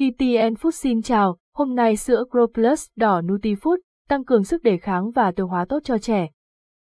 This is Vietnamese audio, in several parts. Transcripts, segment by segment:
ETN Food xin chào, hôm nay sữa Grow Plus đỏ Nutifood tăng cường sức đề kháng và tiêu hóa tốt cho trẻ.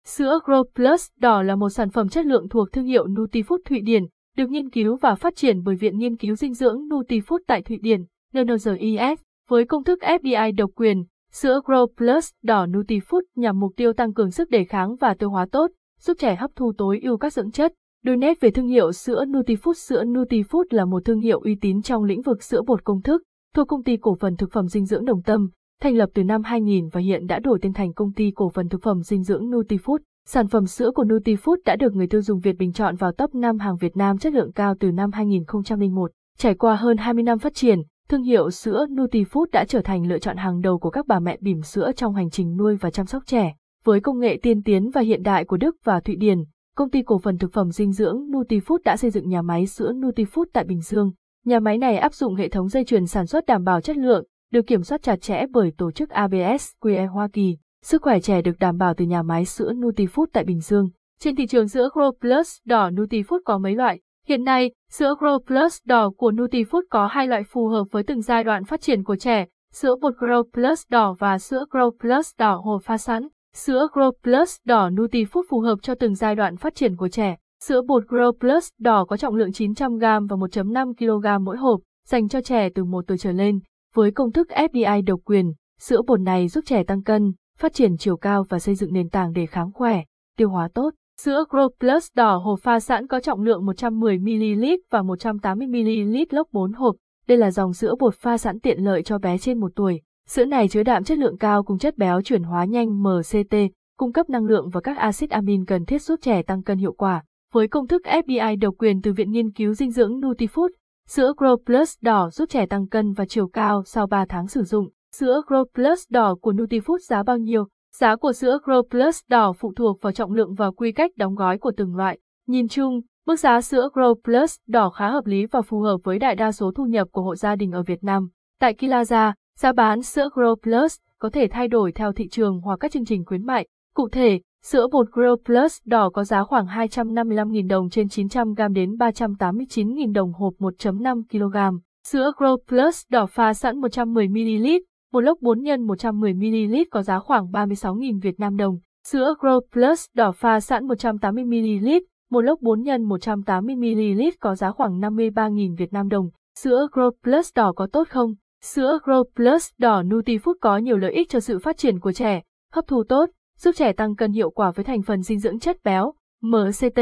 Sữa Grow Plus đỏ là một sản phẩm chất lượng thuộc thương hiệu Nutifood Thụy Điển, được nghiên cứu và phát triển bởi Viện Nghiên cứu Dinh dưỡng Nutifood tại Thụy Điển, NNGIS, với công thức FDI độc quyền. Sữa Grow Plus đỏ Nutifood nhằm mục tiêu tăng cường sức đề kháng và tiêu hóa tốt, giúp trẻ hấp thu tối ưu các dưỡng chất, Đôi nét về thương hiệu sữa Nutifood Sữa Nutifood là một thương hiệu uy tín trong lĩnh vực sữa bột công thức, thuộc công ty cổ phần thực phẩm dinh dưỡng Đồng Tâm, thành lập từ năm 2000 và hiện đã đổi tên thành công ty cổ phần thực phẩm dinh dưỡng Nutifood. Sản phẩm sữa của Nutifood đã được người tiêu dùng Việt bình chọn vào top 5 hàng Việt Nam chất lượng cao từ năm 2001. Trải qua hơn 20 năm phát triển, thương hiệu sữa Nutifood đã trở thành lựa chọn hàng đầu của các bà mẹ bỉm sữa trong hành trình nuôi và chăm sóc trẻ. Với công nghệ tiên tiến và hiện đại của Đức và Thụy Điển, công ty cổ phần thực phẩm dinh dưỡng Nutifood đã xây dựng nhà máy sữa Nutifood tại Bình Dương. Nhà máy này áp dụng hệ thống dây chuyền sản xuất đảm bảo chất lượng, được kiểm soát chặt chẽ bởi tổ chức ABS QE Hoa Kỳ. Sức khỏe trẻ được đảm bảo từ nhà máy sữa Nutifood tại Bình Dương. Trên thị trường sữa Grow Plus đỏ Nutifood có mấy loại. Hiện nay, sữa Grow Plus đỏ của Nutifood có hai loại phù hợp với từng giai đoạn phát triển của trẻ, sữa bột Grow Plus đỏ và sữa Grow Plus đỏ hồ pha sẵn. Sữa Grow Plus đỏ Nutifood phù hợp cho từng giai đoạn phát triển của trẻ. Sữa bột Grow Plus đỏ có trọng lượng 900g và 1.5 kg mỗi hộp, dành cho trẻ từ 1 tuổi trở lên. Với công thức FDI độc quyền, sữa bột này giúp trẻ tăng cân, phát triển chiều cao và xây dựng nền tảng để kháng khỏe, tiêu hóa tốt. Sữa Grow Plus đỏ hộp pha sẵn có trọng lượng 110ml và 180ml lốc 4 hộp. Đây là dòng sữa bột pha sẵn tiện lợi cho bé trên 1 tuổi. Sữa này chứa đạm chất lượng cao cùng chất béo chuyển hóa nhanh MCT, cung cấp năng lượng và các axit amin cần thiết giúp trẻ tăng cân hiệu quả. Với công thức FBI độc quyền từ Viện Nghiên cứu Dinh dưỡng Nutifood, sữa Grow Plus đỏ giúp trẻ tăng cân và chiều cao sau 3 tháng sử dụng. Sữa Grow Plus đỏ của Nutifood giá bao nhiêu? Giá của sữa Grow Plus đỏ phụ thuộc vào trọng lượng và quy cách đóng gói của từng loại. Nhìn chung, mức giá sữa Grow Plus đỏ khá hợp lý và phù hợp với đại đa số thu nhập của hộ gia đình ở Việt Nam. Tại Kilaza, Giá bán sữa Grow Plus có thể thay đổi theo thị trường hoặc các chương trình khuyến mại. Cụ thể, sữa bột Grow Plus đỏ có giá khoảng 255.000 đồng trên 900g đến 389.000 đồng hộp 1.5 kg. Sữa Grow Plus đỏ pha sẵn 110ml, một lốc 4 x 110ml có giá khoảng 36.000 Việt Nam đồng. Sữa Grow Plus đỏ pha sẵn 180ml, một lốc 4 x 180ml có giá khoảng 53.000 Việt Nam đồng. Sữa Grow Plus đỏ có tốt không? Sữa Grow Plus đỏ Nutifood có nhiều lợi ích cho sự phát triển của trẻ, hấp thu tốt, giúp trẻ tăng cân hiệu quả với thành phần dinh dưỡng chất béo, MCT,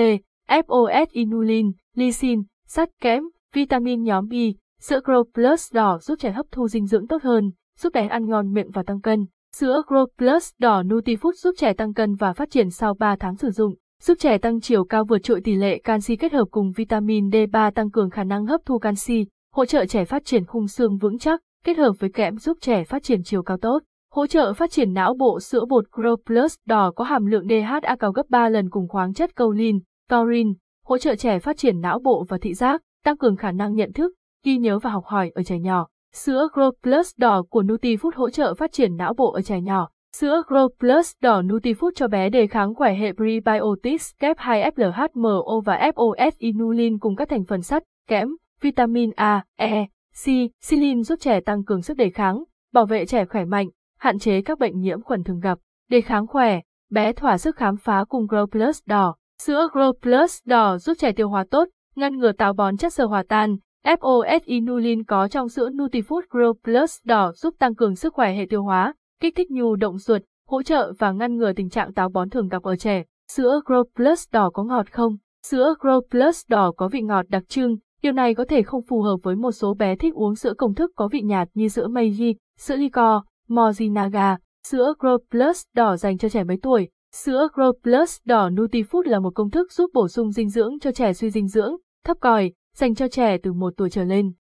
FOS inulin, lysine, sắt kẽm, vitamin nhóm B. Sữa Grow Plus đỏ giúp trẻ hấp thu dinh dưỡng tốt hơn, giúp bé ăn ngon miệng và tăng cân. Sữa Grow Plus đỏ Nutifood giúp trẻ tăng cân và phát triển sau 3 tháng sử dụng, giúp trẻ tăng chiều cao vượt trội tỷ lệ canxi kết hợp cùng vitamin D3 tăng cường khả năng hấp thu canxi, hỗ trợ trẻ phát triển khung xương vững chắc, kết hợp với kẽm giúp trẻ phát triển chiều cao tốt. Hỗ trợ phát triển não bộ sữa bột Grow Plus đỏ có hàm lượng DHA cao gấp 3 lần cùng khoáng chất choline, taurin hỗ trợ trẻ phát triển não bộ và thị giác, tăng cường khả năng nhận thức, ghi nhớ và học hỏi ở trẻ nhỏ. Sữa Grow Plus đỏ của Nutifood hỗ trợ phát triển não bộ ở trẻ nhỏ. Sữa Grow Plus đỏ Nutifood cho bé đề kháng khỏe hệ prebiotics kép 2FLHMO và FOS inulin cùng các thành phần sắt, kẽm, vitamin A, E, Si, Silin giúp trẻ tăng cường sức đề kháng, bảo vệ trẻ khỏe mạnh, hạn chế các bệnh nhiễm khuẩn thường gặp. Đề kháng khỏe, bé thỏa sức khám phá cùng Grow Plus đỏ. Sữa Grow Plus đỏ giúp trẻ tiêu hóa tốt, ngăn ngừa táo bón chất xơ hòa tan. FOS inulin có trong sữa Nutifood Grow Plus đỏ giúp tăng cường sức khỏe hệ tiêu hóa, kích thích nhu động ruột, hỗ trợ và ngăn ngừa tình trạng táo bón thường gặp ở trẻ. Sữa Grow Plus đỏ có ngọt không? Sữa Grow Plus đỏ có vị ngọt đặc trưng, Điều này có thể không phù hợp với một số bé thích uống sữa công thức có vị nhạt như sữa Meiji, sữa Licor, Mojinaga, sữa Grow Plus đỏ dành cho trẻ mấy tuổi. Sữa Grow Plus đỏ Nutifood là một công thức giúp bổ sung dinh dưỡng cho trẻ suy dinh dưỡng, thấp còi, dành cho trẻ từ 1 tuổi trở lên.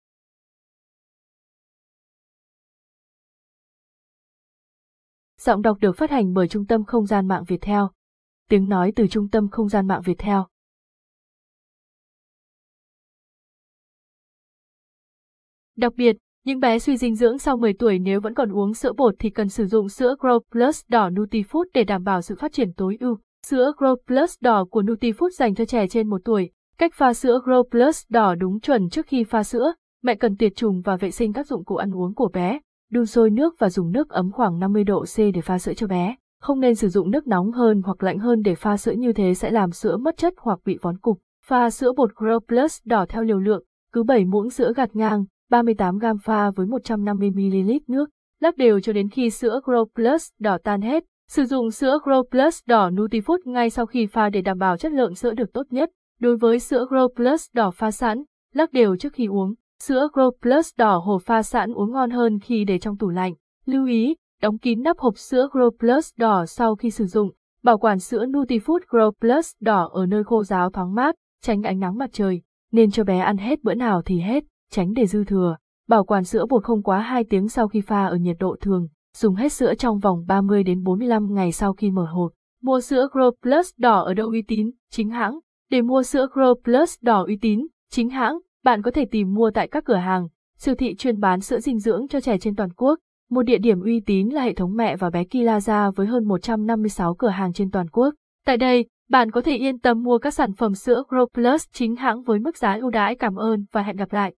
Giọng đọc được phát hành bởi Trung tâm Không gian mạng Việt Theo. Tiếng nói từ Trung tâm Không gian mạng Việt Theo. Đặc biệt, những bé suy dinh dưỡng sau 10 tuổi nếu vẫn còn uống sữa bột thì cần sử dụng sữa Grow Plus đỏ Nutifood để đảm bảo sự phát triển tối ưu. Sữa Grow Plus đỏ của Nutifood dành cho trẻ trên 1 tuổi. Cách pha sữa Grow Plus đỏ đúng chuẩn trước khi pha sữa. Mẹ cần tiệt trùng và vệ sinh các dụng cụ ăn uống của bé, đun sôi nước và dùng nước ấm khoảng 50 độ C để pha sữa cho bé. Không nên sử dụng nước nóng hơn hoặc lạnh hơn để pha sữa như thế sẽ làm sữa mất chất hoặc bị vón cục. Pha sữa bột Grow Plus đỏ theo liều lượng, cứ 7 muỗng sữa gạt ngang, 38 g pha với 150ml nước, lắc đều cho đến khi sữa Grow Plus đỏ tan hết. Sử dụng sữa Grow Plus đỏ Nutifood ngay sau khi pha để đảm bảo chất lượng sữa được tốt nhất. Đối với sữa Grow Plus đỏ pha sẵn, lắc đều trước khi uống. Sữa Grow Plus đỏ hộp pha sẵn uống ngon hơn khi để trong tủ lạnh. Lưu ý, đóng kín nắp hộp sữa Grow Plus đỏ sau khi sử dụng. Bảo quản sữa Nutifood Grow Plus đỏ ở nơi khô ráo thoáng mát, tránh ánh nắng mặt trời. Nên cho bé ăn hết bữa nào thì hết, tránh để dư thừa. Bảo quản sữa bột không quá 2 tiếng sau khi pha ở nhiệt độ thường. Dùng hết sữa trong vòng 30 đến 45 ngày sau khi mở hộp. Mua sữa Grow Plus đỏ ở đâu uy tín, chính hãng. Để mua sữa Grow Plus đỏ uy tín, chính hãng, bạn có thể tìm mua tại các cửa hàng, siêu thị chuyên bán sữa dinh dưỡng cho trẻ trên toàn quốc. Một địa điểm uy tín là hệ thống mẹ và bé Kilaza với hơn 156 cửa hàng trên toàn quốc. Tại đây, bạn có thể yên tâm mua các sản phẩm sữa Grow Plus chính hãng với mức giá ưu đãi. Cảm ơn và hẹn gặp lại.